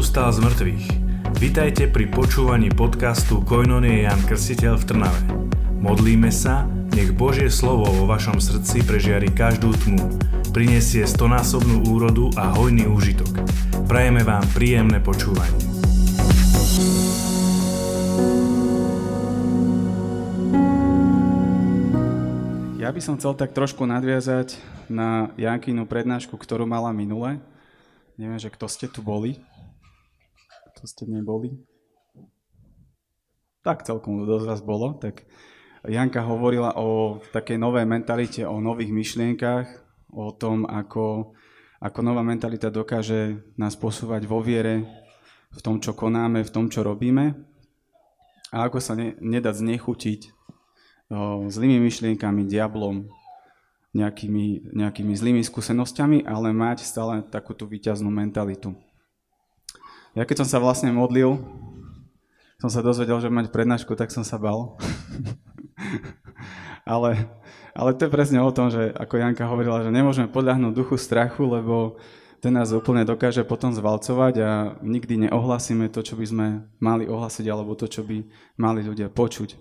Kristus stál z mŕtvych. Vitajte pri počúvaní podcastu Koinonie Jan Krstiteľ v Trnave. Modlíme sa, nech Božie slovo vo vašom srdci prežiari každú tmu, prinesie stonásobnú úrodu a hojný úžitok. Prajeme vám príjemné počúvanie. Ja by som chcel tak trošku nadviazať na Jankinu prednášku, ktorú mala minule. Neviem, že kto ste tu boli to ste neboli. Tak celkom dosť vás bolo. Tak Janka hovorila o takej novej mentalite, o nových myšlienkach, o tom, ako, ako nová mentalita dokáže nás posúvať vo viere, v tom, čo konáme, v tom, čo robíme a ako sa ne, nedať znechutiť o, zlými myšlienkami, diablom, nejakými, nejakými zlými skúsenosťami, ale mať stále takú tú výťaznú mentalitu. Ja keď som sa vlastne modlil, som sa dozvedel, že mať prednášku, tak som sa bal. ale, ale to je presne o tom, že ako Janka hovorila, že nemôžeme podľahnúť duchu strachu, lebo ten nás úplne dokáže potom zvalcovať a nikdy neohlasíme to, čo by sme mali ohlasiť, alebo to, čo by mali ľudia počuť.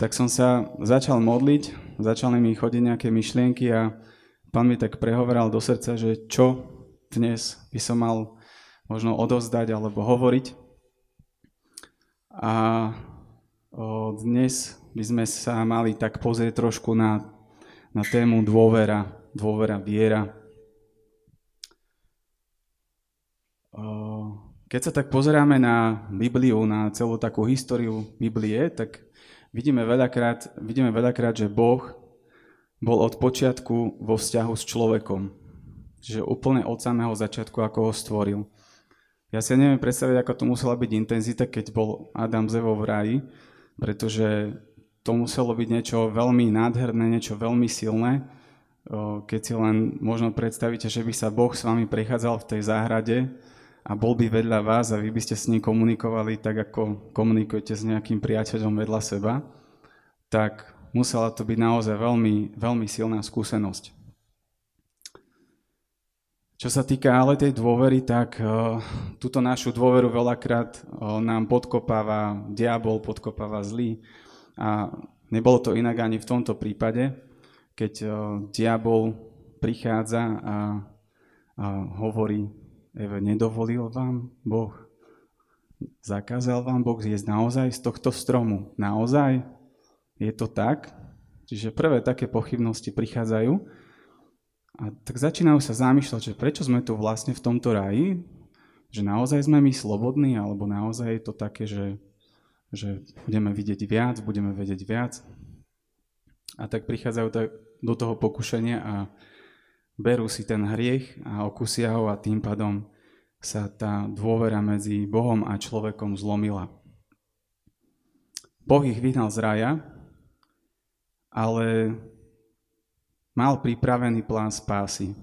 Tak som sa začal modliť, začali mi chodiť nejaké myšlienky a pán mi tak prehovoral do srdca, že čo dnes by som mal možno odovzdať alebo hovoriť. A dnes by sme sa mali tak pozrieť trošku na, na tému dôvera, dôvera, viera. Keď sa tak pozeráme na Bibliu, na celú takú históriu Biblie, tak vidíme veľakrát, vidíme veľakrát, že Boh bol od počiatku vo vzťahu s človekom. Čiže úplne od samého začiatku, ako ho stvoril. Ja si neviem predstaviť, ako to musela byť intenzita, keď bol Adam z Evo v raji, pretože to muselo byť niečo veľmi nádherné, niečo veľmi silné. Keď si len možno predstavíte, že by sa Boh s vami prechádzal v tej záhrade a bol by vedľa vás a vy by ste s ním komunikovali tak, ako komunikujete s nejakým priateľom vedľa seba, tak musela to byť naozaj veľmi, veľmi silná skúsenosť. Čo sa týka ale tej dôvery, tak uh, túto našu dôveru veľakrát uh, nám podkopáva diabol, podkopáva zlý. A nebolo to inak ani v tomto prípade, keď uh, diabol prichádza a, a hovorí, Eve, nedovolil vám Boh, zakázal vám Boh zjesť naozaj z tohto stromu. Naozaj? Je to tak? Čiže prvé také pochybnosti prichádzajú, a tak začínajú sa zamýšľať, že prečo sme tu vlastne v tomto raji, že naozaj sme my slobodní, alebo naozaj je to také, že, že budeme vidieť viac, budeme vedieť viac. A tak prichádzajú do toho pokušenia a berú si ten hriech a okusia ho a tým pádom sa tá dôvera medzi Bohom a človekom zlomila. Boh ich vyhnal z raja, ale mal pripravený plán spásy.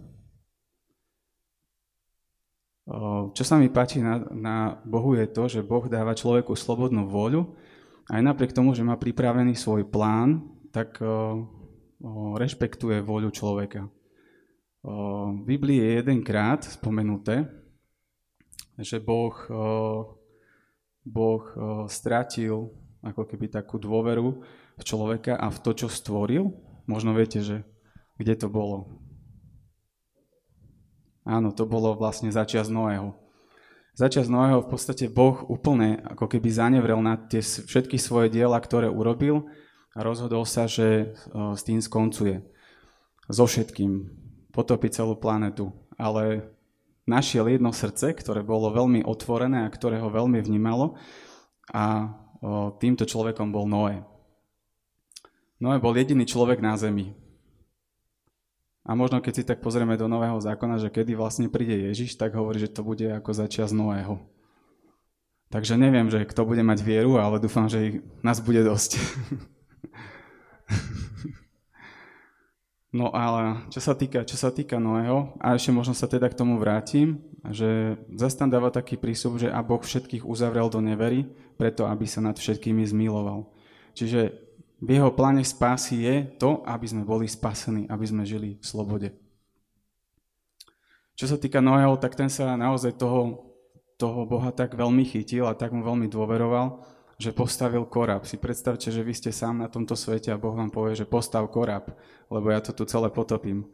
Čo sa mi páči na, na Bohu je to, že Boh dáva človeku slobodnú voľu, aj napriek tomu, že má pripravený svoj plán, tak o, o, rešpektuje voľu človeka. O, v Biblii je jedenkrát spomenuté, že Boh, o, boh o, stratil ako keby takú dôveru v človeka a v to, čo stvoril. Možno viete, že kde to bolo? Áno, to bolo vlastne začias Noého. Začias Noého v podstate Boh úplne ako keby zanevrel na tie všetky svoje diela, ktoré urobil a rozhodol sa, že s tým skoncuje. So všetkým. Potopiť celú planetu. Ale našiel jedno srdce, ktoré bolo veľmi otvorené a ktoré ho veľmi vnímalo a týmto človekom bol Noé. Noé bol jediný človek na zemi. A možno keď si tak pozrieme do Nového zákona, že kedy vlastne príde Ježiš, tak hovorí, že to bude ako začias Noého. Takže neviem, že kto bude mať vieru, ale dúfam, že ich, nás bude dosť. no ale čo sa týka, čo sa týka Noého, a ešte možno sa teda k tomu vrátim, že zastan dáva taký prísup, že a Boh všetkých uzavrel do nevery, preto aby sa nad všetkými zmiloval. Čiže v jeho pláne spásy je to, aby sme boli spasení, aby sme žili v slobode. Čo sa týka Noého, tak ten sa naozaj toho toho Boha tak veľmi chytil a tak mu veľmi dôveroval, že postavil korab. Si predstavte, že vy ste sám na tomto svete a Boh vám povie, že postav korab, lebo ja to tu celé potopím.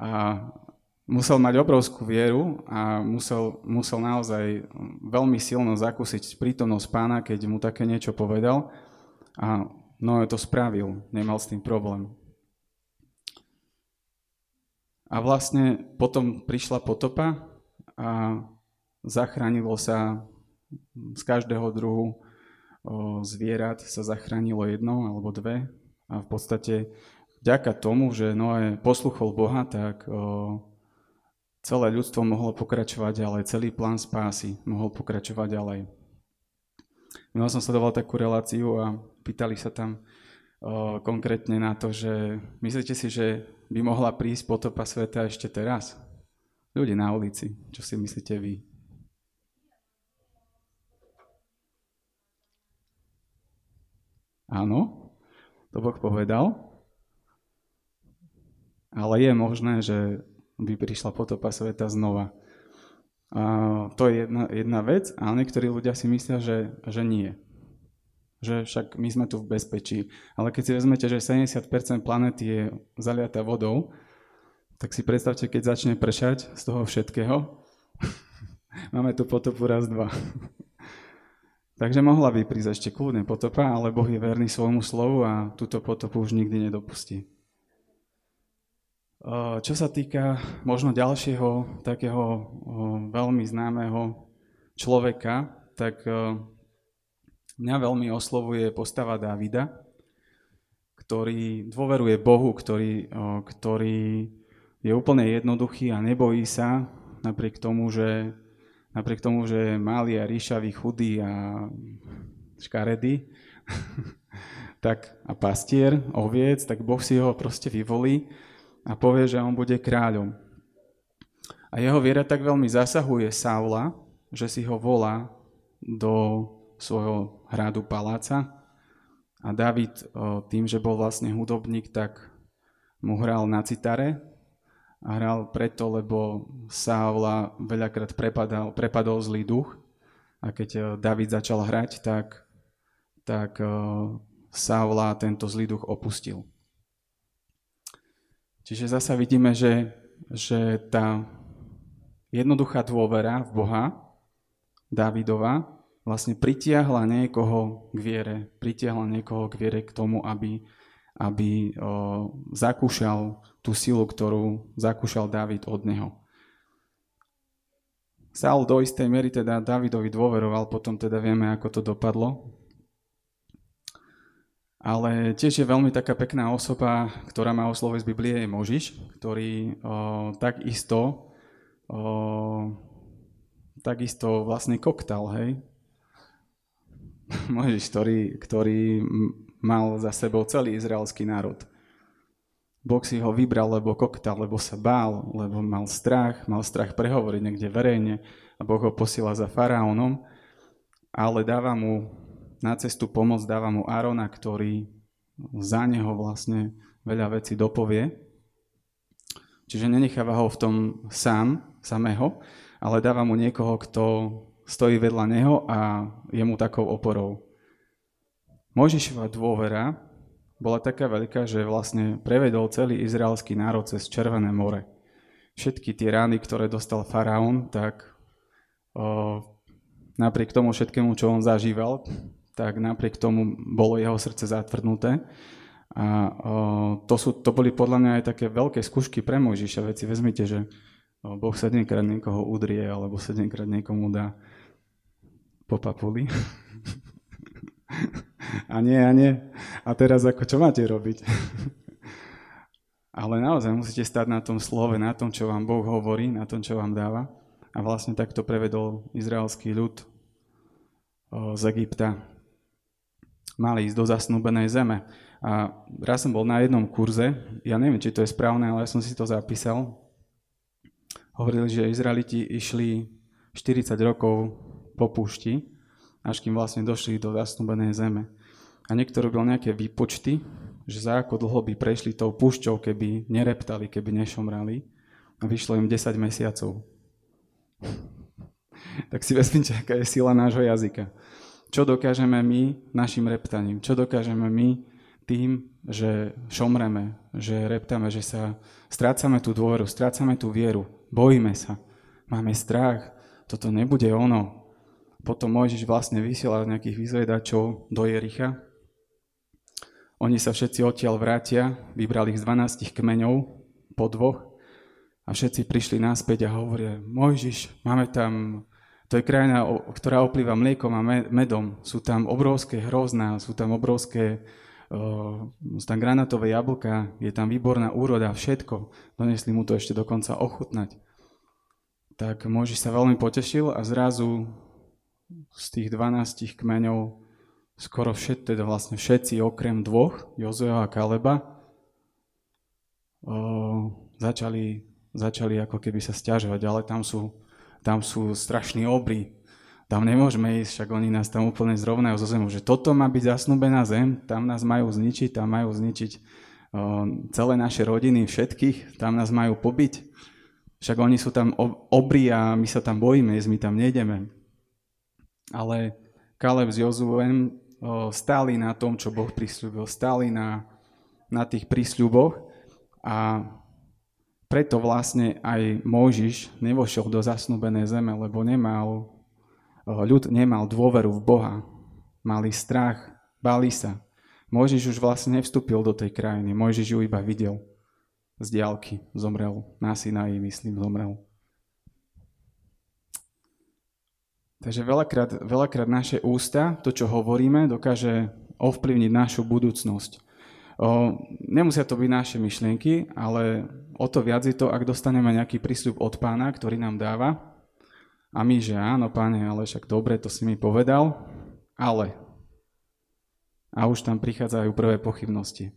A musel mať obrovskú vieru a musel, musel naozaj veľmi silno zakúsiť prítomnosť pána, keď mu také niečo povedal. A Noé to spravil, nemal s tým problém. A vlastne potom prišla potopa a zachránilo sa z každého druhu zvierat sa zachránilo jedno alebo dve a v podstate vďaka tomu, že Noé posluchol Boha, tak celé ľudstvo mohlo pokračovať ďalej, celý plán spásy mohol pokračovať ďalej. Ja som sledoval takú reláciu a pýtali sa tam konkrétne na to, že myslíte si, že by mohla prísť potopa sveta ešte teraz? Ľudí na ulici, čo si myslíte vy? Áno, to Boh povedal. Ale je možné, že by prišla potopa sveta znova. To je jedna, jedna vec, a niektorí ľudia si myslia, že, že nie že však my sme tu v bezpečí. Ale keď si vezmete, že 70% planety je zaliatá vodou, tak si predstavte, keď začne pršať z toho všetkého, máme tu potopu raz, dva. Takže mohla by prísť ešte kľudne potopa, ale Boh je verný svojmu slovu a túto potopu už nikdy nedopustí. Čo sa týka možno ďalšieho takého veľmi známeho človeka, tak Mňa veľmi oslovuje postava Davida, ktorý dôveruje Bohu, ktorý, ktorý je úplne jednoduchý a nebojí sa, napriek tomu, že, napriek tomu, že je malý a ríšavý, chudý a škaredý, tak, a pastier, oviec, tak Boh si ho proste vyvolí a povie, že on bude kráľom. A jeho viera tak veľmi zasahuje Saula, že si ho volá do svojho hradu paláca. A David tým, že bol vlastne hudobník, tak mu hral na citare a hral preto, lebo Saula veľakrát prepadal, prepadol zlý duch a keď David začal hrať, tak, tak Saula tento zlý duch opustil. Čiže zasa vidíme, že, že tá jednoduchá dôvera v Boha Davidova vlastne pritiahla niekoho k viere, pritiahla niekoho k viere k tomu, aby, aby o, zakúšal tú silu, ktorú zakúšal David od neho. Saul do istej miery teda Davidovi dôveroval, potom teda vieme, ako to dopadlo. Ale tiež je veľmi taká pekná osoba, ktorá má osloviť z Biblie, je Možiš, ktorý o, takisto, o, takisto vlastne koktal, hej, Mojžiš, ktorý, ktorý mal za sebou celý izraelský národ. Boh si ho vybral, lebo koktal, lebo sa bál, lebo mal strach, mal strach prehovoriť niekde verejne a Boh ho posiela za faraónom, ale dáva mu na cestu pomoc, dáva mu Arona, ktorý za neho vlastne veľa vecí dopovie. Čiže nenecháva ho v tom sám, samého, ale dáva mu niekoho, kto stojí vedľa neho a je mu takou oporou. Mojžišova dôvera bola taká veľká, že vlastne prevedol celý izraelský národ cez Červené more. Všetky tie rány, ktoré dostal faraón, tak o, napriek tomu všetkému, čo on zažíval, tak napriek tomu bolo jeho srdce zatvrdnuté. A o, to, sú, to boli podľa mňa aj také veľké skúšky pre Mojžiša. Veď si vezmite, že Boh sedemkrát niekoho udrie, alebo sedemkrát niekomu dá po papuli. a nie, a nie. A teraz ako, čo máte robiť? Ale naozaj musíte stať na tom slove, na tom, čo vám Boh hovorí, na tom, čo vám dáva. A vlastne takto prevedol izraelský ľud z Egypta. Mali ísť do zasnúbenej zeme. A raz som bol na jednom kurze, ja neviem, či to je správne, ale ja som si to zapísal. Hovorili, že Izraeliti išli 40 rokov po púšti, až kým vlastne došli do zasnúbenej zeme. A niekto robil nejaké výpočty, že za ako dlho by prešli tou púšťou, keby nereptali, keby nešomrali. A vyšlo im 10 mesiacov. tak si vezmite, aká je sila nášho jazyka. Čo dokážeme my našim reptaním? Čo dokážeme my tým, že šomreme, že reptame, že sa strácame tú dôveru, strácame tú vieru, bojíme sa, máme strach, toto nebude ono. Potom Mojžiš vlastne vysiela nejakých vyzvedačov do Jericha. Oni sa všetci odtiaľ vrátia, vybrali ich z 12 kmeňov po dvoch a všetci prišli naspäť a hovoria, Mojžiš, máme tam, to je krajina, ktorá oplýva mliekom a medom, sú tam obrovské hrozná, sú tam obrovské sú tam granátové jablka, je tam výborná úroda, všetko. Donesli mu to ešte dokonca ochutnať. Tak Mojžiš sa veľmi potešil a zrazu z tých 12 kmeňov skoro všetci, teda vlastne všetci okrem dvoch, Jozua a Kaleba, o, začali, začali ako keby sa stiažovať, ale tam sú, tam sú strašní obry, tam nemôžeme ísť, však oni nás tam úplne zrovnajú zo zemou, že toto má byť zasnúbená zem, tam nás majú zničiť, tam majú zničiť celé naše rodiny, všetkých, tam nás majú pobiť. Však oni sú tam obrí a my sa tam bojíme, my tam nejdeme. Ale Kaleb s Jozuem stáli na tom, čo Boh prisľúbil, stáli na, na tých prísľuboch a preto vlastne aj Mojžiš nevošiel do zasnúbenej zeme, lebo nemal ľud nemal dôveru v Boha, mali strach, báli sa. Mojžiš už vlastne nevstúpil do tej krajiny, Mojžiš ju iba videl z diálky, zomrel, na Sinaji, myslím, zomrel. Takže veľakrát, veľakrát naše ústa, to, čo hovoríme, dokáže ovplyvniť našu budúcnosť. O, nemusia to byť naše myšlienky, ale o to viac je to, ak dostaneme nejaký prísľub od pána, ktorý nám dáva, a my, že áno, páne, ale však dobre, to si mi povedal, ale. A už tam prichádzajú prvé pochybnosti.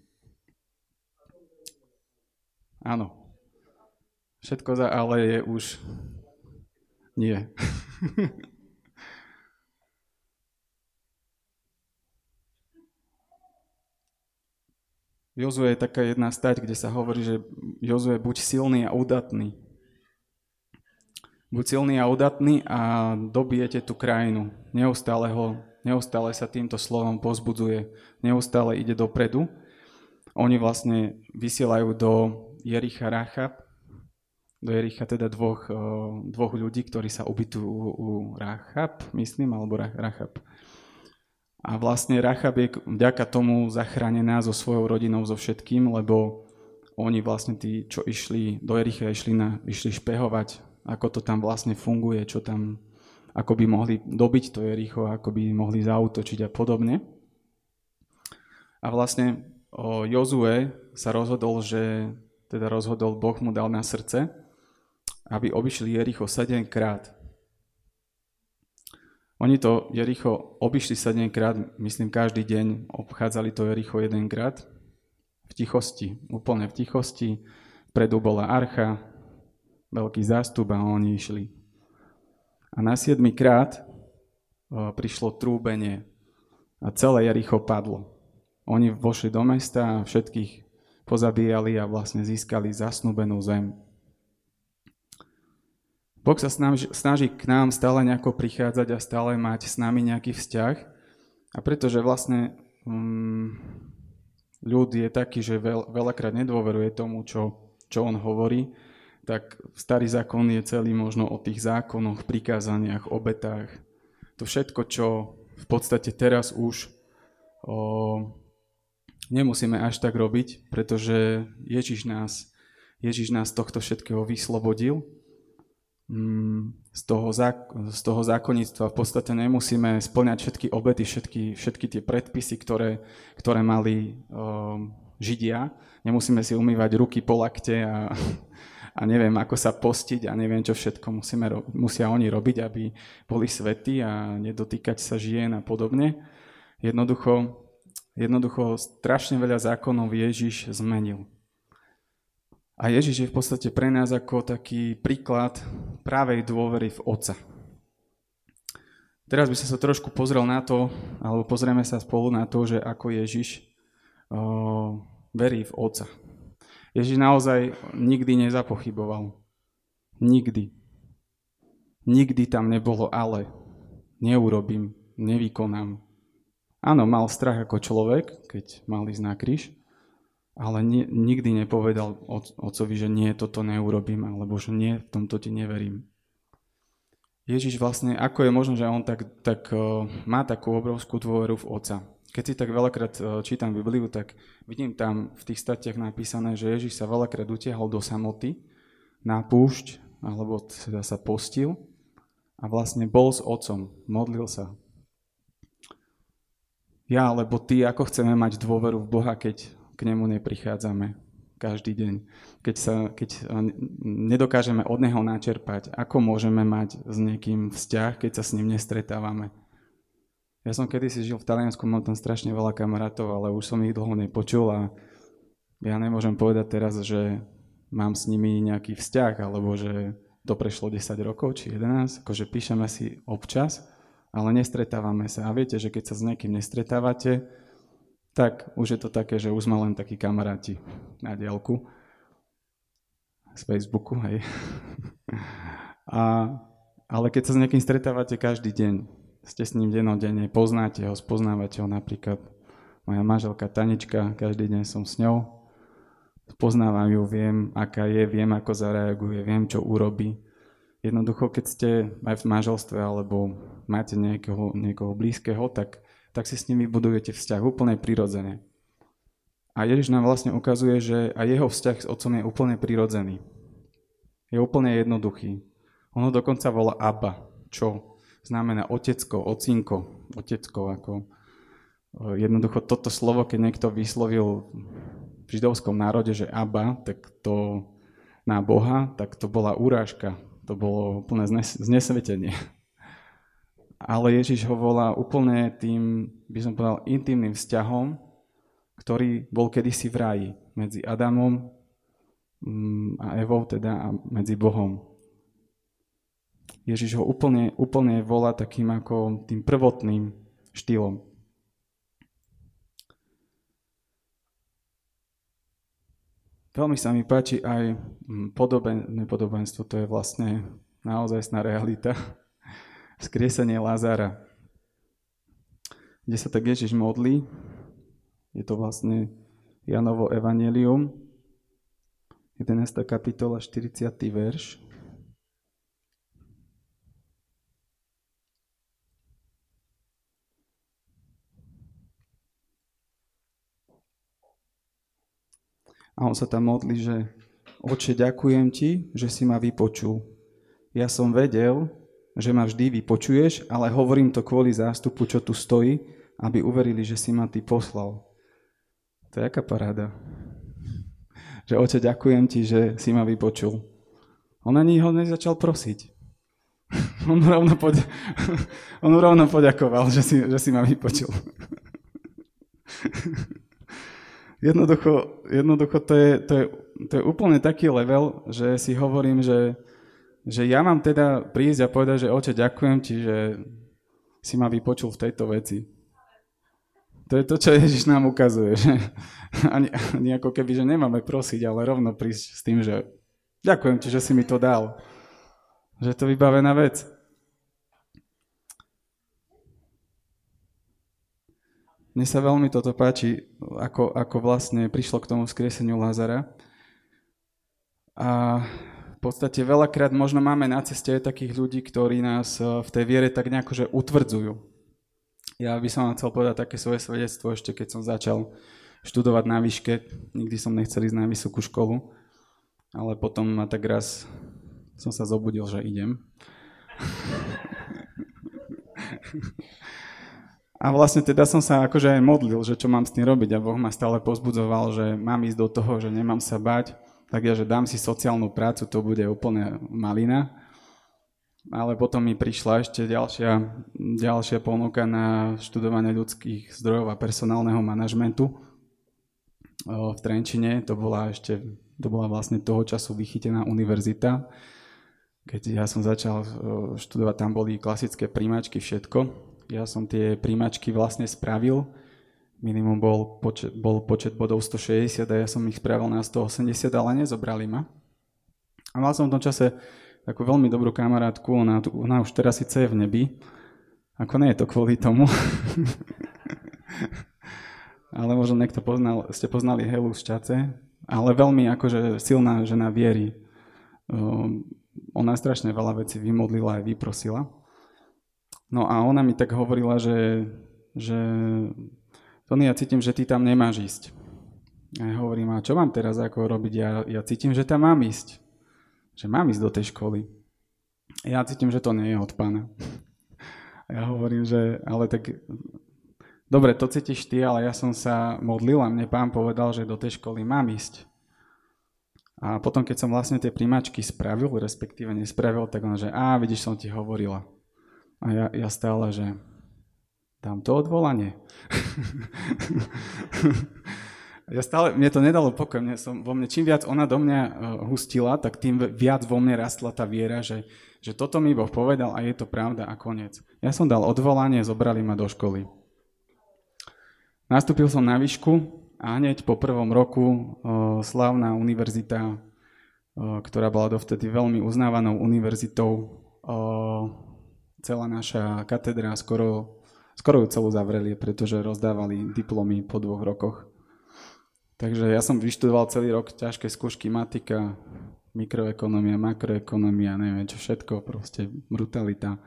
Áno. Všetko za ale je už nie. Jozue je taká jedna stať, kde sa hovorí, že Jozue buď silný a udatný. Buď silný a udatný a dobijete tú krajinu. Neustále, ho, neustále sa týmto slovom pozbudzuje. Neustále ide dopredu. Oni vlastne vysielajú do Jericha Rachab, do Jericha teda dvoch, dvoch ľudí, ktorí sa ubytujú u Rachab, myslím, alebo Rachab. A vlastne Rachab je vďaka tomu zachránená so svojou rodinou, so všetkým, lebo oni vlastne tí, čo išli do Jericha, išli, na, išli špehovať ako to tam vlastne funguje, čo tam, ako by mohli dobiť to Jericho, ako by mohli zautočiť a podobne. A vlastne o Jozue sa rozhodol, že teda rozhodol, Boh mu dal na srdce, aby obišli Jericho 7 krát. Oni to Jericho obišli 7 krát, myslím každý deň obchádzali to Jericho jedenkrát v tichosti, úplne v tichosti. Predu bola archa, veľký zástup a oni išli. A na siedmy krát prišlo trúbenie a celé Jericho padlo. Oni vošli do mesta a všetkých pozabíjali a vlastne získali zasnúbenú zem. Boh sa snaží, snaží k nám stále nejako prichádzať a stále mať s nami nejaký vzťah. A pretože vlastne um, ľud je taký, že veľ, veľakrát nedôveruje tomu, čo, čo on hovorí, tak starý zákon je celý možno o tých zákonoch, prikázaniach, obetách. To všetko, čo v podstate teraz už o, nemusíme až tak robiť, pretože Ježiš nás, Ježiš nás tohto všetkého vyslobodil. Mm, z toho, z toho zákonníctva v podstate nemusíme splňať všetky obety, všetky, všetky tie predpisy, ktoré, ktoré mali o, Židia. Nemusíme si umývať ruky po lakte a a neviem, ako sa postiť a neviem, čo všetko musíme, musia oni robiť, aby boli svetí a nedotýkať sa žien a podobne. Jednoducho, jednoducho strašne veľa zákonov Ježiš zmenil. A Ježiš je v podstate pre nás ako taký príklad právej dôvery v Otca. Teraz by som sa trošku pozrel na to, alebo pozrieme sa spolu na to, že ako Ježiš o, verí v Otca. Ježiš naozaj nikdy nezapochyboval. Nikdy. nikdy tam nebolo ale. Neurobím, nevykonám. Áno, mal strach ako človek, keď mal ísť na kríž, ale nie, nikdy nepovedal otcovi, že nie, toto neurobím, alebo že nie, v tomto ti neverím. Ježiš vlastne, ako je možno, že on tak, tak uh, má takú obrovskú dôveru v Otca. Keď si tak veľakrát uh, čítam Bibliu, tak vidím tam v tých statiach napísané, že Ježiš sa veľakrát utiahol do samoty, na púšť, alebo teda sa postil a vlastne bol s Otcom, modlil sa. Ja alebo ty, ako chceme mať dôveru v Boha, keď k nemu neprichádzame každý deň. Keď, sa, keď nedokážeme od neho načerpať, ako môžeme mať s niekým vzťah, keď sa s ním nestretávame. Ja som kedysi žil v Taliansku, mám tam strašne veľa kamarátov, ale už som ich dlho nepočul a ja nemôžem povedať teraz, že mám s nimi nejaký vzťah, alebo že to prešlo 10 rokov či 11, akože píšeme si občas, ale nestretávame sa. A viete, že keď sa s niekým nestretávate, tak už je to také, že už sme len takí kamaráti na diálku z Facebooku, hej. A, ale keď sa s niekým stretávate každý deň, ste s ním denodenne, poznáte ho, spoznávate ho napríklad moja manželka Tanička, každý deň som s ňou, poznávam ju, viem, aká je, viem, ako zareaguje, viem, čo urobí. Jednoducho, keď ste aj v manželstve alebo máte niekoho, niekoho blízkeho, tak tak si s nimi budujete vzťah úplne prirodzene. A Ježiš nám vlastne ukazuje, že aj jeho vzťah s otcom je úplne prirodzený. Je úplne jednoduchý. Ono dokonca volá Abba, čo znamená otecko, ocinko, otecko, ako e, jednoducho toto slovo, keď niekto vyslovil v židovskom národe, že Abba, tak to na Boha, tak to bola úrážka, to bolo úplné znesvetenie ale Ježiš ho volá úplne tým, by som povedal, intimným vzťahom, ktorý bol kedysi v ráji medzi Adamom mm, a Evou, teda a medzi Bohom. Ježiš ho úplne, úplne volá takým ako tým prvotným štýlom. Veľmi sa mi páči aj mm, podoben, nepodobenstvo, to je vlastne naozaj realita vzkriesenie Lázára, kde sa tak Ježiš modlí. Je to vlastne Janovo Evangelium, 11. kapitola, 40. verš. A on sa tam modlí, že Oče, ďakujem ti, že si ma vypočul. Ja som vedel, že ma vždy vypočuješ, ale hovorím to kvôli zástupu, čo tu stojí, aby uverili, že si ma ty poslal. To je aká paráda. Že oče, ďakujem ti, že si ma vypočul. On ani ho nezačal prosiť. On rovno, pod... On rovno poďakoval, že si, že si ma vypočul. Jednoducho, jednoducho to, je, to, je, to je úplne taký level, že si hovorím, že že ja mám teda prísť a povedať, že oče, ďakujem ti, že si ma vypočul v tejto veci. To je to, čo Ježiš nám ukazuje, že ani, ani ako keby, že nemáme prosiť, ale rovno prísť s tým, že ďakujem ti, že si mi to dal. Že to vybavená vec. Mne sa veľmi toto páči, ako, ako vlastne prišlo k tomu skrieseniu Lázara. A podstate veľakrát možno máme na ceste takých ľudí, ktorí nás eh, v tej viere tak nejako že utvrdzujú. Ja by som vám chcel povedať také svoje svedectvo ešte, keď som začal študovať na výške. Nikdy som nechcel ísť na vysokú školu, ale potom ma tak raz som sa zobudil, že idem. A vlastne teda som sa akože aj modlil, že čo mám s tým robiť a Boh ma stále pozbudzoval, že mám ísť do toho, že nemám sa bať tak ja, že dám si sociálnu prácu, to bude úplne malina. Ale potom mi prišla ešte ďalšia, ďalšia ponuka na študovanie ľudských zdrojov a personálneho manažmentu v Trenčine. To bola ešte, to bola vlastne toho času vychytená univerzita. Keď ja som začal študovať, tam boli klasické príjmačky, všetko. Ja som tie príjmačky vlastne spravil minimum bol počet, bol počet bodov 160 a ja som ich spravil na 180, ale nezobrali ma. A mal som v tom čase takú veľmi dobrú kamarátku, ona, ona už teraz síce je v nebi, ako nie je to kvôli tomu. ale možno niekto poznal, ste poznali Helu z Čace, ale veľmi akože silná žena viery. Ona strašne veľa vecí vymodlila aj vyprosila. No a ona mi tak hovorila, že, že Tony, ja cítim, že ty tam nemáš ísť. A ja hovorím, a čo mám teraz ako robiť? Ja, ja cítim, že tam mám ísť. Že mám ísť do tej školy. Ja cítim, že to nie je od pána. A ja hovorím, že ale tak dobre, to cítiš ty, ale ja som sa modlil a mne pán povedal, že do tej školy mám ísť. A potom, keď som vlastne tie príjmačky spravil, respektíve nespravil, tak on, že a vidíš, som ti hovorila. A ja, ja stále, že dám to odvolanie. ja stále, mne to nedalo pokoj, mne som, vo mne, čím viac ona do mňa uh, hustila, tak tým viac vo mne rastla tá viera, že, že toto mi Boh povedal a je to pravda a koniec. Ja som dal odvolanie, zobrali ma do školy. Nastúpil som na výšku a hneď po prvom roku uh, slávna univerzita, uh, ktorá bola dovtedy veľmi uznávanou univerzitou, celá naša katedra skoro, skoro ju celú zavreli, pretože rozdávali diplomy po dvoch rokoch. Takže ja som vyštudoval celý rok ťažké skúšky matika, mikroekonomia, makroekonomia, neviem čo všetko, proste brutalita.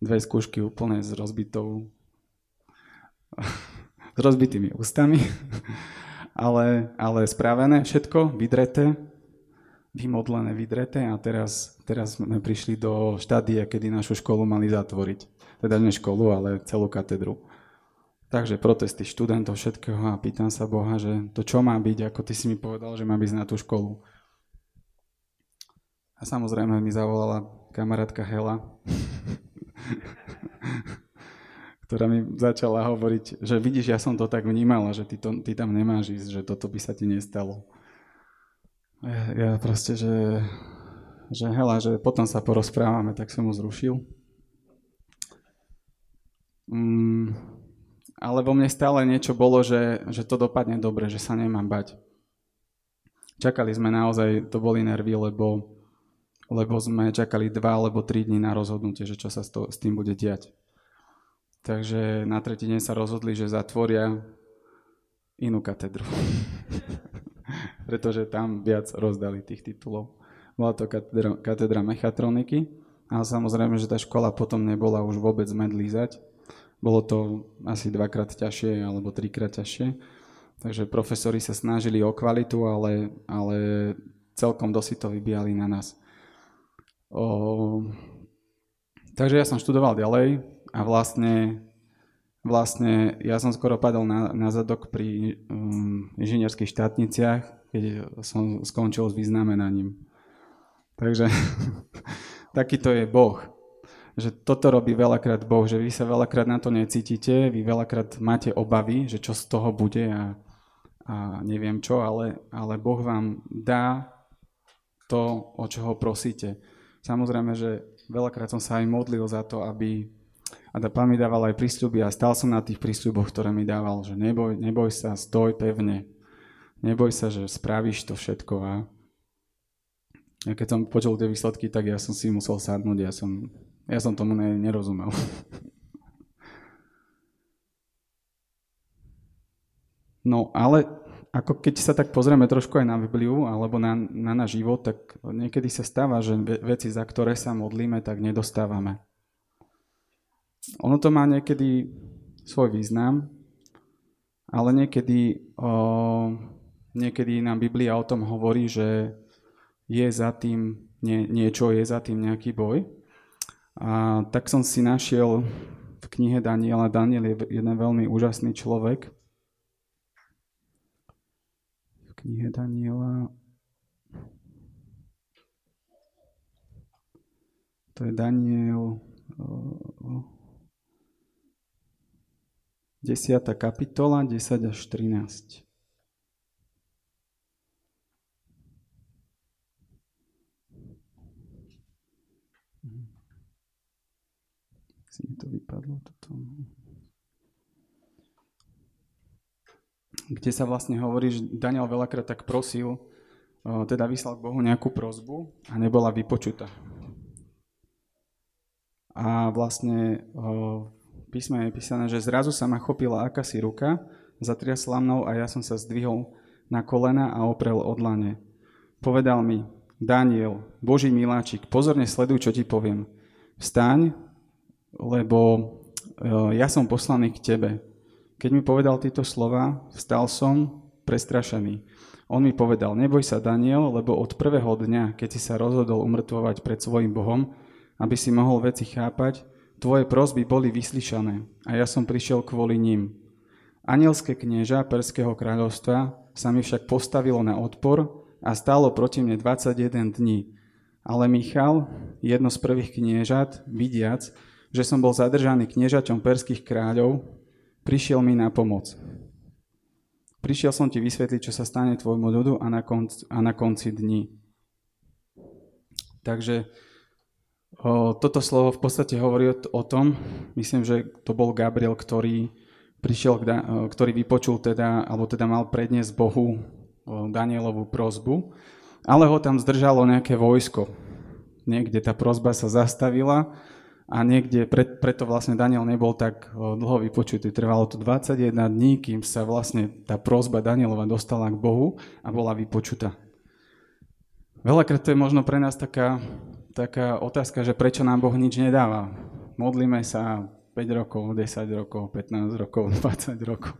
Dve skúšky úplne s rozbitou s rozbitými ústami, ale, ale spravené všetko, vydreté, vymodlené, vydreté a teraz, teraz sme prišli do štádia, kedy našu školu mali zatvoriť. Teda nie školu, ale celú katedru. Takže protesty študentov všetkého a pýtam sa Boha, že to čo má byť, ako ty si mi povedal, že má byť na tú školu. A samozrejme mi zavolala kamarátka Hela, ktorá mi začala hovoriť, že vidíš, ja som to tak vnímala, že ty, to, ty tam nemáš ísť, že toto by sa ti nestalo. Ja, ja proste, že, že hela, že potom sa porozprávame, tak som mu zrušil. Mm, ale vo mne stále niečo bolo, že, že to dopadne dobre, že sa nemám bať. Čakali sme naozaj, to boli nervy, lebo, lebo sme čakali dva alebo tri dní na rozhodnutie, že čo sa s, to, s tým bude diať. Takže na tretí deň sa rozhodli, že zatvoria inú katedru. Pretože tam viac rozdali tých titulov. Bola to katedra, katedra mechatroniky, ale samozrejme, že tá škola potom nebola už vôbec medlízať. Bolo to asi dvakrát ťažšie alebo trikrát ťažšie. Takže profesori sa snažili o kvalitu, ale, ale celkom dosť to vybíjali na nás. O... Takže ja som študoval ďalej, a vlastne, vlastne ja som skoro padol na, na zadok pri um, inžinierských štátniciach, keď som skončil s vyznamenaním. Takže takýto je Boh. Že toto robí veľakrát Boh, že vy sa veľakrát na to necítite, vy veľakrát máte obavy, že čo z toho bude a, a neviem čo, ale, ale Boh vám dá to, o čo ho prosíte. Samozrejme, že veľakrát som sa aj modlil za to, aby a tá pán mi dával aj prísľuby a stal som na tých prísľuboch, ktoré mi dával, že neboj, neboj sa, stoj pevne. Neboj sa, že spravíš to všetko a ja keď som počul tie výsledky, tak ja som si musel sadnúť, ja som, ja som tomu ne, nerozumel. No, ale ako keď sa tak pozrieme trošku aj na Bibliu alebo na, na náš život, tak niekedy sa stáva, že veci, za ktoré sa modlíme, tak nedostávame. Ono to má niekedy svoj význam, ale niekedy, o, niekedy nám Biblia o tom hovorí, že je za tým nie, niečo, je za tým nejaký boj. A tak som si našiel v knihe Daniela, Daniel je jeden veľmi úžasný človek. V knihe Daniela to je Daniel 10. kapitola, 10 až 13. Si mi to vypadlo toto. Kde sa vlastne hovorí, že Daniel veľakrát tak prosil, teda vyslal k Bohu nejakú prozbu a nebola vypočutá. A vlastne v písme je písané, že zrazu sa ma chopila akási ruka, zatriasla mnou a ja som sa zdvihol na kolena a oprel lane. Povedal mi, Daniel, Boží miláčik, pozorne sleduj, čo ti poviem. Vstaň, lebo e, ja som poslaný k tebe. Keď mi povedal tieto slova, vstal som prestrašený. On mi povedal, neboj sa Daniel, lebo od prvého dňa, keď si sa rozhodol umrtvovať pred svojim Bohom, aby si mohol veci chápať, tvoje prosby boli vyslyšané a ja som prišiel kvôli ním. Anielské knieža Perského kráľovstva sa mi však postavilo na odpor a stálo proti mne 21 dní. Ale Michal, jedno z prvých kniežat, vidiac, že som bol zadržaný kniežaťom perských kráľov, prišiel mi na pomoc. Prišiel som ti vysvetliť, čo sa stane tvojmu ľudu a na konci, a na konci dní. Takže o, toto slovo v podstate hovorí o, o tom, myslím, že to bol Gabriel, ktorý prišiel, ktorý vypočul teda, alebo teda mal predniesť Bohu Danielovú prozbu, ale ho tam zdržalo nejaké vojsko. Niekde tá prozba sa zastavila a niekde, pre, preto vlastne Daniel nebol tak dlho vypočutý. Trvalo to 21 dní, kým sa vlastne tá prozba Danielova dostala k Bohu a bola vypočutá. Veľakrát to je možno pre nás taká, taká otázka, že prečo nám Boh nič nedáva. Modlíme sa, 5 rokov, 10 rokov, 15 rokov, 20 rokov.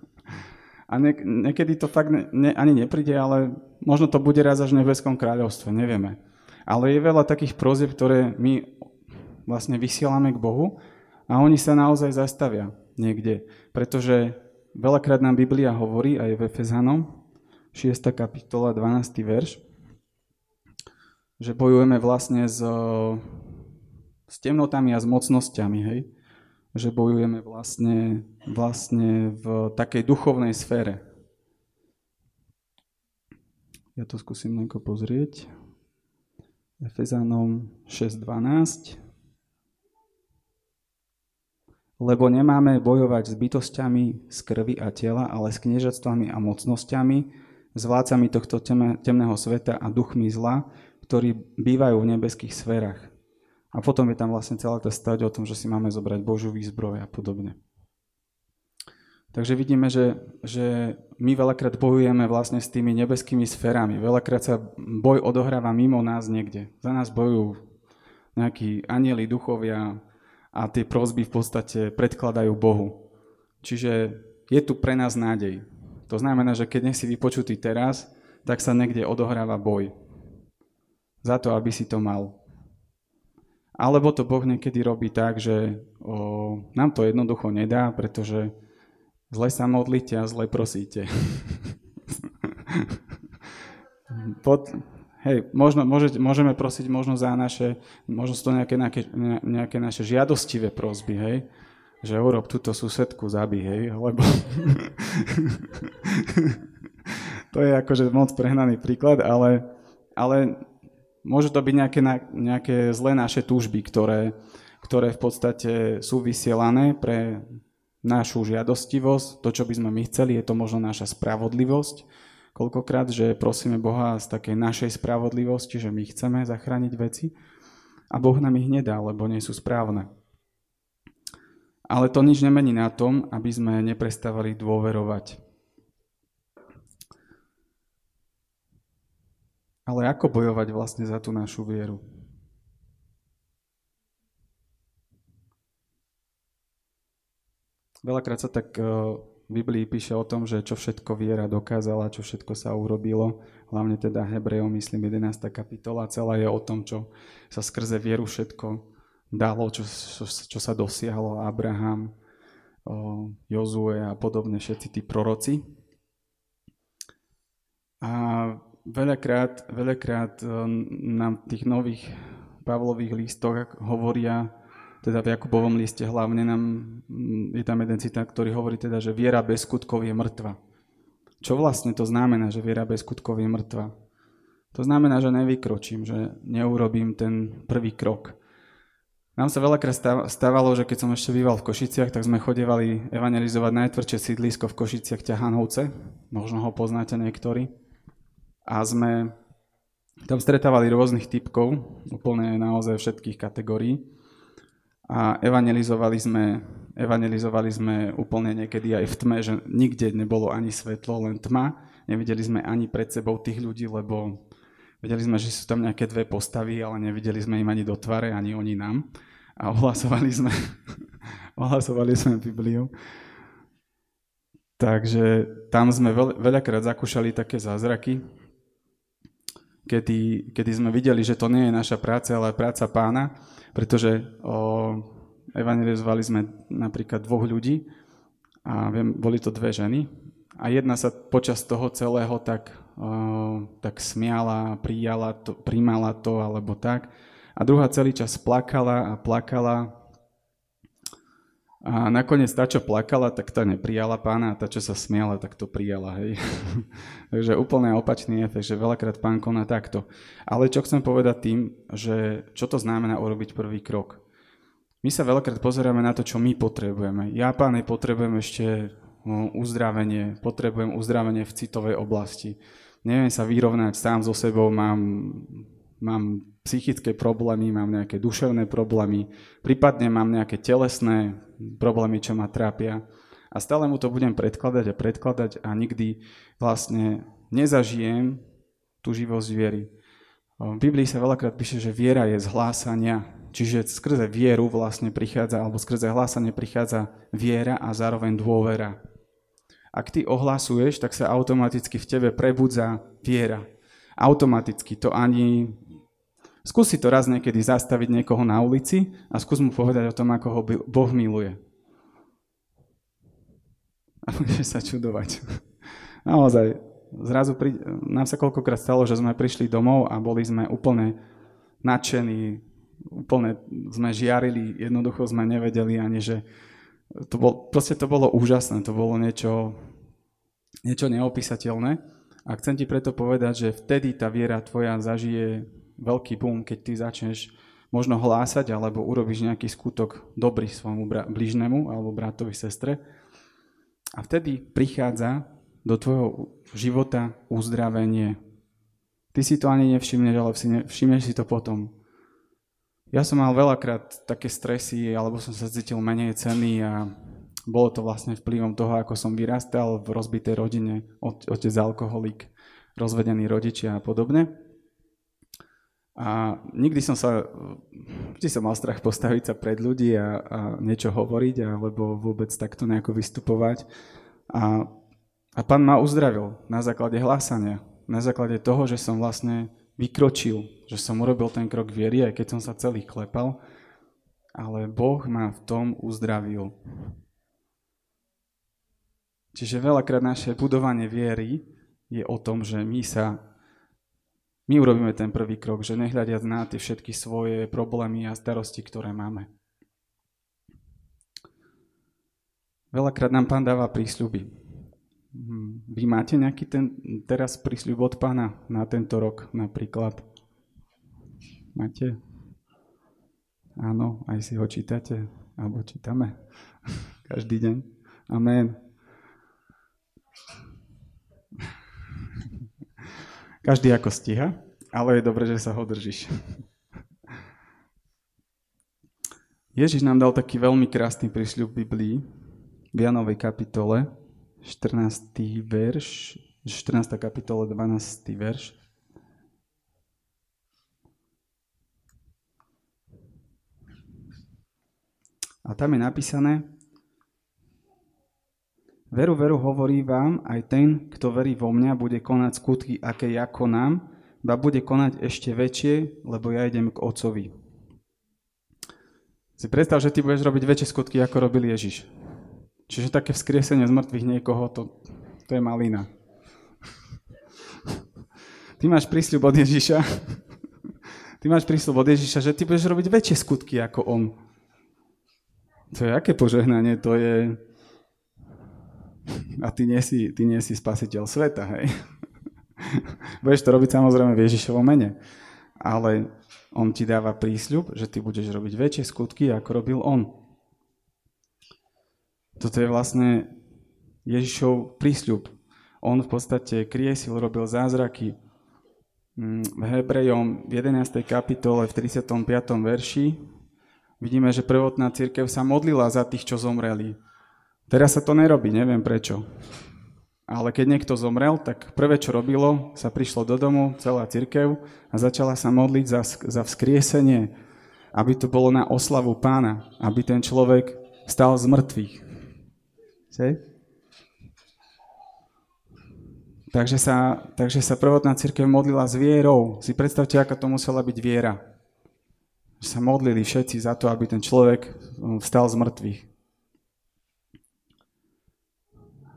A ne, niekedy to fakt ne, ne, ani nepríde, ale možno to bude raz až v nebeskom kráľovstve, nevieme. Ale je veľa takých prozieb, ktoré my vlastne vysielame k Bohu a oni sa naozaj zastavia niekde. Pretože veľakrát nám Biblia hovorí, aj v Efezanom, 6. kapitola, 12. verš, že bojujeme vlastne s, s temnotami a s mocnosťami, hej? že bojujeme vlastne, vlastne v takej duchovnej sfére. Ja to skúsim len pozrieť. Efezanom 6.12 Lebo nemáme bojovať s bytostiami z krvi a tela, ale s kniežatstvami a mocnosťami, s vládcami tohto temného sveta a duchmi zla, ktorí bývajú v nebeských sférach. A potom je tam vlastne celá tá stať o tom, že si máme zobrať Božiu výzbroj a podobne. Takže vidíme, že, že my veľakrát bojujeme vlastne s tými nebeskými sférami. Veľakrát sa boj odohráva mimo nás niekde. Za nás bojujú nejakí anieli, duchovia a tie prozby v podstate predkladajú Bohu. Čiže je tu pre nás nádej. To znamená, že keď nie si vypočutý teraz, tak sa niekde odohráva boj. Za to, aby si to mal. Alebo to Boh niekedy robí tak, že o, nám to jednoducho nedá, pretože zle sa modlíte a zle prosíte. Pod, hej, možno, môžete, môžeme prosiť možno za naše, možno sú to nejaké, nejaké, nejaké naše žiadostivé prosby, hej, že urob túto susedku, zabí, hej, lebo to je akože moc prehnaný príklad, ale, ale Môžu to byť nejaké, nejaké zlé naše túžby, ktoré, ktoré v podstate sú vysielané pre našu žiadostivosť, to, čo by sme my chceli, je to možno naša spravodlivosť. Koľkokrát, že prosíme Boha z takej našej spravodlivosti, že my chceme zachrániť veci a Boh nám ich nedá, lebo nie sú správne. Ale to nič nemení na tom, aby sme neprestávali dôverovať Ale ako bojovať vlastne za tú našu vieru? Veľakrát sa tak eh, Biblii píše o tom, že čo všetko viera dokázala, čo všetko sa urobilo, hlavne teda Hebrejom, myslím, 11. kapitola, celá je o tom, čo sa skrze vieru všetko dalo, čo, čo, čo sa dosiahlo Abraham, Jozue a podobne, všetci tí proroci. A veľakrát, veľakrát eh, nám v tých nových Pavlových listoch hovoria, teda v Jakubovom liste hlavne nám, mm, je tam jeden citát, ktorý hovorí teda, že viera bez skutkov je mŕtva. Čo vlastne to znamená, že viera bez skutkov je mŕtva? To znamená, že nevykročím, že neurobím ten prvý krok. Nám sa veľakrát stávalo, že keď som ešte býval v Košiciach, tak sme chodevali evangelizovať najtvrdšie sídlisko v Košiciach Ťahanovce. Možno ho poznáte niektorí a sme tam stretávali rôznych typkov, úplne naozaj všetkých kategórií. A evangelizovali sme, evangelizovali sme úplne niekedy aj v tme, že nikde nebolo ani svetlo, len tma. Nevideli sme ani pred sebou tých ľudí, lebo vedeli sme, že sú tam nejaké dve postavy, ale nevideli sme im ani do tvare, ani oni nám. A ohlasovali sme, ohlasovali sme Bibliu. Takže tam sme veľ, veľakrát zakúšali také zázraky, kedy, kedy sme videli, že to nie je naša práca, ale práca pána, pretože o, evangelizovali sme napríklad dvoch ľudí a viem, boli to dve ženy. A jedna sa počas toho celého tak, o, tak smiala, prijala to, príjmala to alebo tak. A druhá celý čas plakala a plakala a nakoniec tá, čo plakala, tak tá neprijala pána a tá, čo sa smiala, tak to prijala. Hej. Takže úplne opačný efekt, že veľakrát pán koná takto. Ale čo chcem povedať tým, že čo to znamená urobiť prvý krok? My sa veľakrát pozeráme na to, čo my potrebujeme. Ja, páne, potrebujem ešte no, uzdravenie, potrebujem uzdravenie v citovej oblasti. Neviem sa vyrovnať sám so sebou, mám mám psychické problémy, mám nejaké duševné problémy, prípadne mám nejaké telesné problémy, čo ma trápia. A stále mu to budem predkladať a predkladať a nikdy vlastne nezažijem tú živosť viery. V Biblii sa veľakrát píše, že viera je z hlásania, čiže skrze vieru vlastne prichádza, alebo skrze hlásanie prichádza viera a zároveň dôvera. Ak ty ohlasuješ, tak sa automaticky v tebe prebudza viera. Automaticky to ani Skúsi to raz niekedy zastaviť niekoho na ulici a skús mu povedať o tom, ako ho Boh miluje. A budeš sa čudovať. Naozaj, zrazu pri... nám sa koľkokrát stalo, že sme prišli domov a boli sme úplne nadšení, úplne sme žiarili, jednoducho sme nevedeli ani, že to bol, proste to bolo úžasné, to bolo niečo, niečo neopísateľné. A chcem ti preto povedať, že vtedy tá viera tvoja zažije veľký boom, keď ty začneš možno hlásať alebo urobíš nejaký skutok dobrý svojmu bra- bližnému alebo bratovi, sestre. A vtedy prichádza do tvojho života uzdravenie. Ty si to ani nevšimneš, ale všimneš si to potom. Ja som mal veľakrát také stresy, alebo som sa cítil menej ceny a bolo to vlastne vplyvom toho, ako som vyrastal v rozbitej rodine, otec alkoholik, rozvedení rodičia a podobne. A nikdy som sa, vždy som mal strach postaviť sa pred ľudí a, a niečo hovoriť, alebo vôbec takto nejako vystupovať. A, a pán ma uzdravil na základe hlásania, na základe toho, že som vlastne vykročil, že som urobil ten krok viery, aj keď som sa celý klepal, ale Boh ma v tom uzdravil. Čiže veľakrát naše budovanie viery je o tom, že my sa my urobíme ten prvý krok, že nehľadiac na tie všetky svoje problémy a starosti, ktoré máme. Veľakrát nám pán dáva prísľuby. Hm, vy máte nejaký ten teraz prísľub od pána na tento rok napríklad? Máte? Áno, aj si ho čítate, alebo čítame každý deň. Amen. Každý ako stíha, ale je dobré, že sa ho držíš. Ježiš nám dal taký veľmi krásny prísľub v Biblii, v Janovej kapitole, 14. verš, 14. kapitole, 12. verš. A tam je napísané, Veru, veru hovorí vám, aj ten, kto verí vo mňa, bude konať skutky, aké ja konám, ba bude konať ešte väčšie, lebo ja idem k Otcovi. Si predstav, že ty budeš robiť väčšie skutky, ako robil Ježiš. Čiže také vzkriesenie z mŕtvych niekoho, to, to je malina. Ty máš prísľub od Ježiša. Ty máš prísľub od Ježiša, že ty budeš robiť väčšie skutky ako on. To je aké požehnanie? To je, a ty nie si, ty nie si spasiteľ sveta, hej. budeš to robiť samozrejme v Ježišovom mene. Ale on ti dáva prísľub, že ty budeš robiť väčšie skutky, ako robil on. Toto je vlastne Ježišov prísľub. On v podstate kriesil, robil zázraky. Mm, v Hebrejom v 11. kapitole v 35. verši Vidíme, že prvotná církev sa modlila za tých, čo zomreli. Teraz sa to nerobí, neviem prečo. Ale keď niekto zomrel, tak prvé, čo robilo, sa prišlo do domu, celá církev, a začala sa modliť za, za vzkriesenie, aby to bolo na oslavu pána, aby ten človek stal z mŕtvych. Takže sa, takže sa prvotná církev modlila s vierou. Si predstavte, aká to musela byť viera sa modlili všetci za to, aby ten človek vstal z mŕtvych.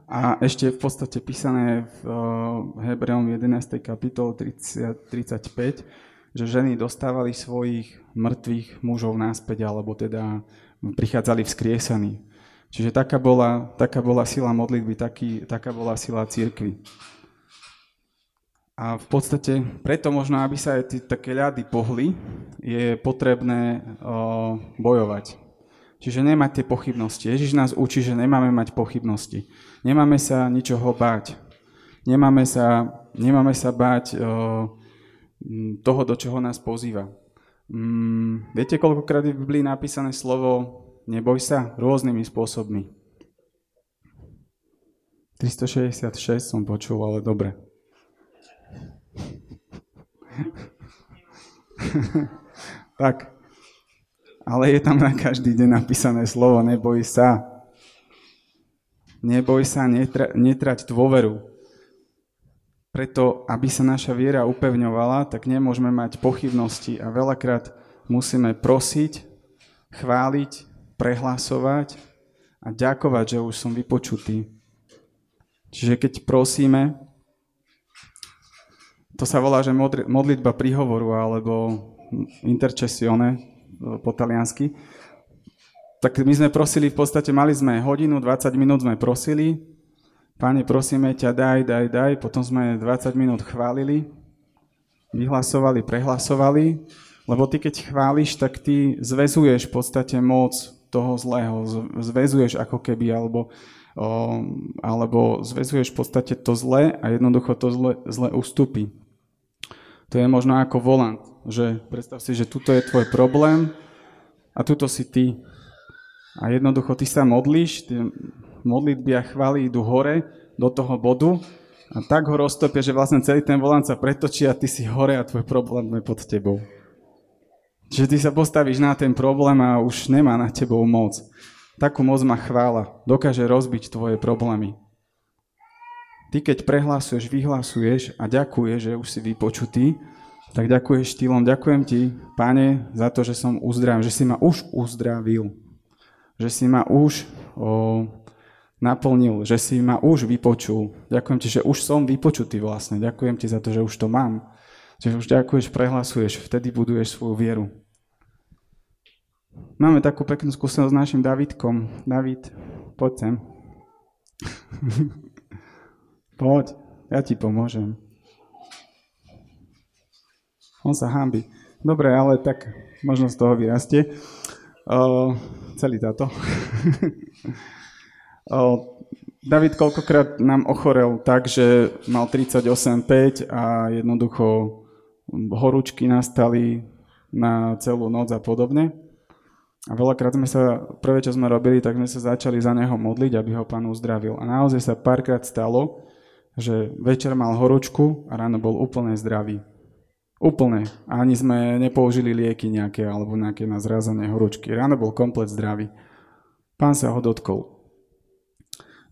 A ešte v podstate písané v Hebreom 11. kapitol 30, 35, že ženy dostávali svojich mŕtvych mužov náspäť, alebo teda prichádzali vzkriesení. Čiže taká bola, taká bola sila modlitby, taký, taká bola sila církvy. A v podstate preto možno, aby sa aj tí také ľady pohli, je potrebné o, bojovať. Čiže nemať tie pochybnosti. Ježiš nás učí, že nemáme mať pochybnosti. Nemáme sa ničoho báť. Nemáme sa, nemáme sa báť o, toho, do čoho nás pozýva. Mm, viete, koľkokrát je v Biblii napísané slovo neboj sa rôznymi spôsobmi? 366 som počul, ale dobre. tak. Ale je tam na každý deň napísané slovo neboj sa. Neboj sa, netra, netrať dôveru. Preto, aby sa naša viera upevňovala, tak nemôžeme mať pochybnosti a veľakrát musíme prosiť, chváliť, prehlasovať a ďakovať, že už som vypočutý. Čiže keď prosíme, to sa volá, že modlitba príhovoru alebo intercessione po taliansky. Tak my sme prosili, v podstate mali sme hodinu, 20 minút sme prosili, Pane, prosíme ťa, daj, daj, daj. Potom sme 20 minút chválili, vyhlasovali, prehlasovali, lebo ty keď chváliš, tak ty zväzuješ v podstate moc toho zlého, zväzuješ ako keby, alebo, o, alebo zväzuješ v podstate to zlé a jednoducho to zle, zle ustúpi. To je možno ako volant, že predstav si, že tuto je tvoj problém a tuto si ty. A jednoducho ty sa modlíš, tie modlitby a chvály idú hore do toho bodu a tak ho roztopia, že vlastne celý ten volant sa pretočí a ty si hore a tvoj problém je pod tebou. Čiže ty sa postavíš na ten problém a už nemá na tebou moc. Takú moc má chvála. Dokáže rozbiť tvoje problémy. Ty keď prehlasuješ, vyhlasuješ a ďakuješ, že už si vypočutý, tak ďakuješ štýlom, ďakujem ti, páne, za to, že som uzdravil, že si ma už uzdravil, že si ma už o, naplnil, že si ma už vypočul. Ďakujem ti, že už som vypočutý vlastne. Ďakujem ti za to, že už to mám. Že už ďakuješ, prehlasuješ, vtedy buduješ svoju vieru. Máme takú peknú skúsenosť s našim Davidkom. David, poď sem. Poď, ja ti pomôžem. On sa hámbi. Dobre, ale tak možno z toho vyrastie. O, celý táto. o, David koľkokrát nám ochorel tak, že mal 38,5 a jednoducho horúčky nastali na celú noc a podobne. A veľakrát sme sa, prvé čo sme robili, tak sme sa začali za neho modliť, aby ho pán uzdravil. A naozaj sa párkrát stalo, že večer mal horúčku a ráno bol úplne zdravý. Úplne. Ani sme nepoužili lieky nejaké alebo nejaké na zrázanie horúčky. Ráno bol komplet zdravý. Pán sa ho dotkol.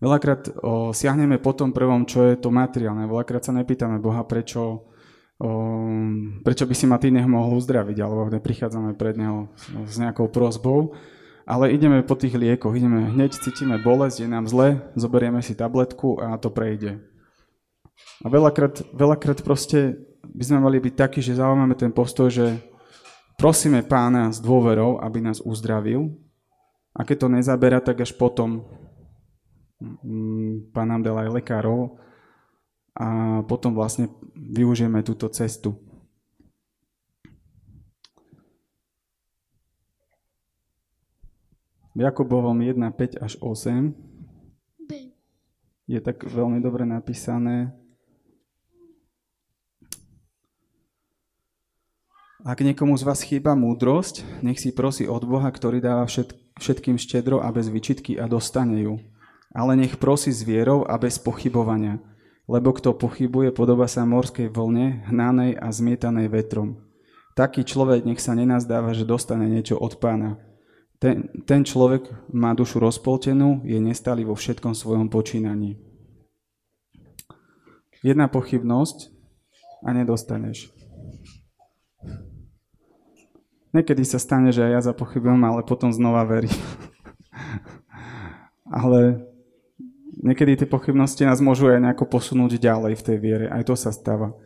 Veľakrát o, siahneme po tom prvom, čo je to materiálne. Veľakrát sa nepýtame Boha, prečo, o, prečo by si ma ty mohol uzdraviť, alebo neprichádzame pred Neho s nejakou prozbou, ale ideme po tých liekoch, ideme, hneď cítime bolesť, je nám zle, zoberieme si tabletku a to prejde. A veľakrát, veľakrát proste by sme mali byť takí, že zaujímame ten postoj, že prosíme pána s dôverou, aby nás uzdravil. A keď to nezabera, tak až potom mm, pán nám dal aj lekárov a potom vlastne využijeme túto cestu. V Jakubovom 1, 5 až 8 je tak veľmi dobre napísané, Ak niekomu z vás chýba múdrosť, nech si prosí od Boha, ktorý dáva všetkým štedro a bez vyčitky a dostane ju. Ale nech prosí s vierou a bez pochybovania, lebo kto pochybuje, podoba sa morskej vlne, hnanej a zmietanej vetrom. Taký človek nech sa nenazdáva, že dostane niečo od pána. Ten, ten človek má dušu rozpoltenú, je nestály vo všetkom svojom počínaní. Jedna pochybnosť a nedostaneš. Niekedy sa stane, že ja zapochybujem, ale potom znova verím. ale niekedy tie pochybnosti nás môžu aj nejako posunúť ďalej v tej viere. Aj to sa stáva.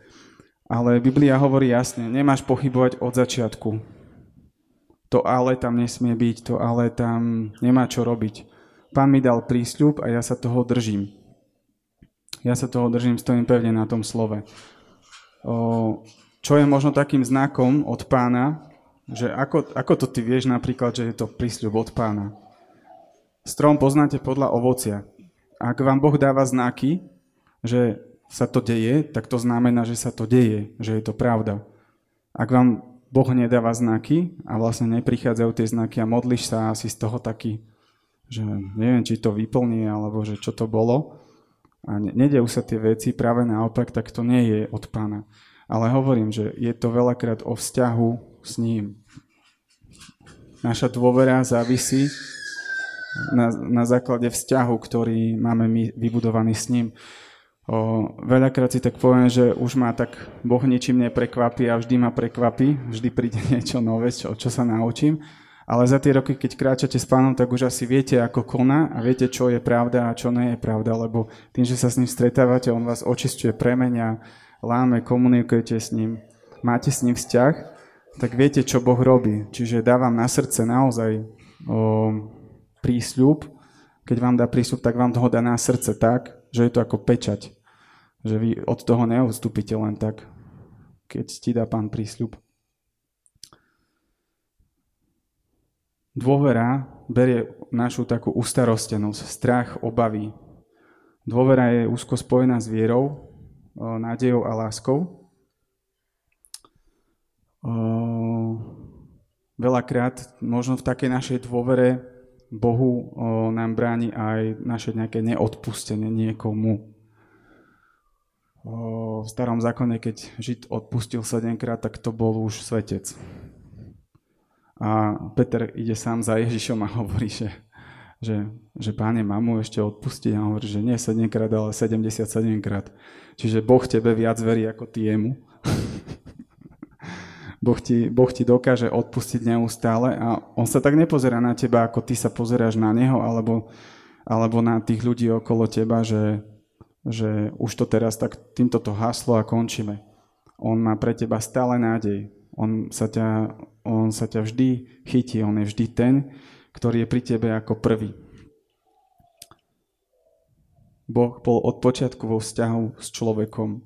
Ale Biblia hovorí jasne, nemáš pochybovať od začiatku. To ale tam nesmie byť, to ale tam nemá čo robiť. Pán mi dal prísľub a ja sa toho držím. Ja sa toho držím, stojím pevne na tom slove. O, čo je možno takým znakom od pána, že ako, ako to ty vieš napríklad, že je to prísľub od pána? Strom poznáte podľa ovocia. Ak vám Boh dáva znaky, že sa to deje, tak to znamená, že sa to deje, že je to pravda. Ak vám Boh nedáva znaky a vlastne neprichádzajú tie znaky a modliš sa asi z toho taký, že neviem, či to vyplní, alebo že čo to bolo, a nedejú sa tie veci, práve naopak, tak to nie je od pána. Ale hovorím, že je to veľakrát o vzťahu s ním. Naša dôvera závisí na, na základe vzťahu, ktorý máme my vybudovaný s ním. O, veľakrát si tak poviem, že už ma tak Boh ničím neprekvapí a vždy ma prekvapí, vždy príde niečo nové, čo, čo sa naučím. Ale za tie roky, keď kráčate s pánom, tak už asi viete, ako koná a viete, čo je pravda a čo nie je pravda, lebo tým, že sa s ním stretávate, on vás očistuje, premenia, láme, komunikujete s ním, máte s ním vzťah tak viete, čo Boh robí. Čiže dávam na srdce naozaj o, prísľub. Keď vám dá prísľub, tak vám toho dá na srdce tak, že je to ako pečať. Že vy od toho neustúpite len tak, keď ti dá pán prísľub. Dôvera berie našu takú ustarostenosť, strach, obavy. Dôvera je úzko spojená s vierou, nádejou a láskou veľakrát možno v takej našej dôvere Bohu nám bráni aj naše nejaké neodpustenie niekomu. V starom zákone, keď Žid odpustil sedemkrát, tak to bol už svetec. A Peter ide sám za Ježišom a hovorí, že, že, že páne, mám mu ešte odpustiť. A hovorí, že nie 7 krát, ale 77 krát. Čiže Boh tebe viac verí ako ty jemu. Boh ti, boh ti dokáže odpustiť neustále a on sa tak nepozerá na teba, ako ty sa pozeráš na neho, alebo, alebo na tých ľudí okolo teba, že, že už to teraz tak týmto to haslo a končíme. On má pre teba stále nádej. On sa, ťa, on sa ťa vždy chytí, on je vždy ten, ktorý je pri tebe ako prvý. Boh bol od počiatku vo vzťahu s človekom.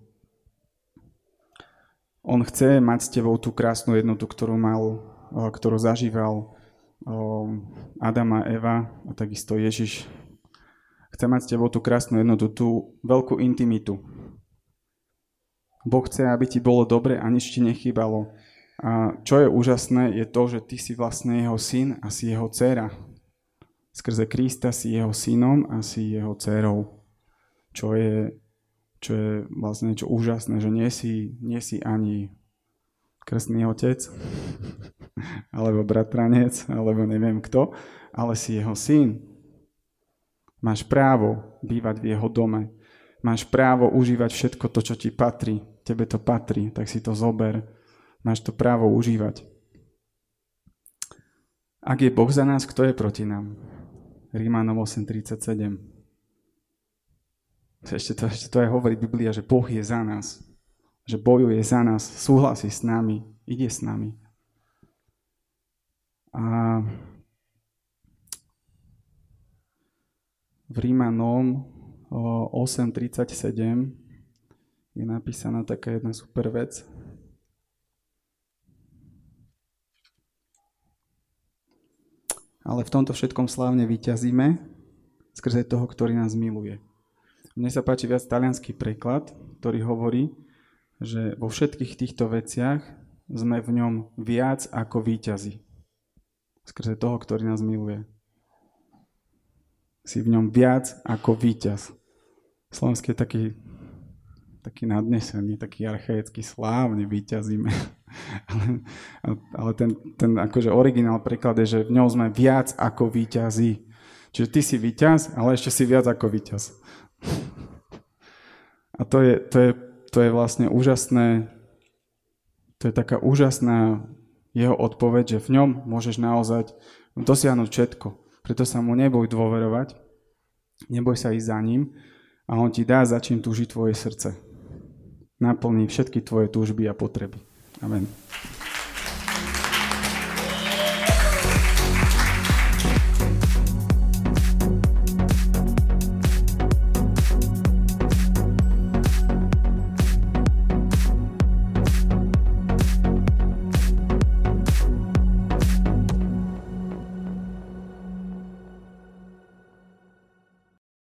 On chce mať s tebou tú krásnu jednotu, ktorú mal, ktorú zažíval Adam a Eva a takisto Ježiš. Chce mať s tebou tú krásnu jednotu, tú veľkú intimitu. Boh chce, aby ti bolo dobre a nič ti nechýbalo. A čo je úžasné, je to, že ty si vlastne jeho syn a si jeho dcera. Skrze Krista si jeho synom a si jeho dcerou. Čo je čo je vlastne niečo úžasné, že nie si, nie si ani krstný otec, alebo bratranec, alebo neviem kto, ale si jeho syn. Máš právo bývať v jeho dome. Máš právo užívať všetko to, čo ti patrí. Tebe to patrí, tak si to zober. Máš to právo užívať. Ak je Boh za nás, kto je proti nám? Rímanom 8.37. Ešte to, ešte to aj hovorí Biblia, že Boh je za nás. Že bojuje za nás, súhlasí s nami, ide s nami. A v Rímanom 8.37 je napísaná taká jedna super vec. Ale v tomto všetkom slávne vyťazíme skrze toho, ktorý nás miluje. Mne sa páči viac talianský preklad, ktorý hovorí, že vo všetkých týchto veciach sme v ňom viac ako víťazi. Skrze toho, ktorý nás miluje. Si v ňom viac ako víťaz. Slovenský je taký, taký nadnesený, taký archaický, slávne víťazíme. ale, ale ten, ten akože originál preklad je, že v ňom sme viac ako víťazí. Čiže ty si víťaz, ale ešte si viac ako víťaz. A to je, to je, to je vlastne úžasné, to je taká úžasná jeho odpoveď, že v ňom môžeš naozaj dosiahnuť všetko. Preto sa mu neboj dôverovať, neboj sa ísť za ním a on ti dá, za čím túži tvoje srdce. Naplní všetky tvoje túžby a potreby. Amen.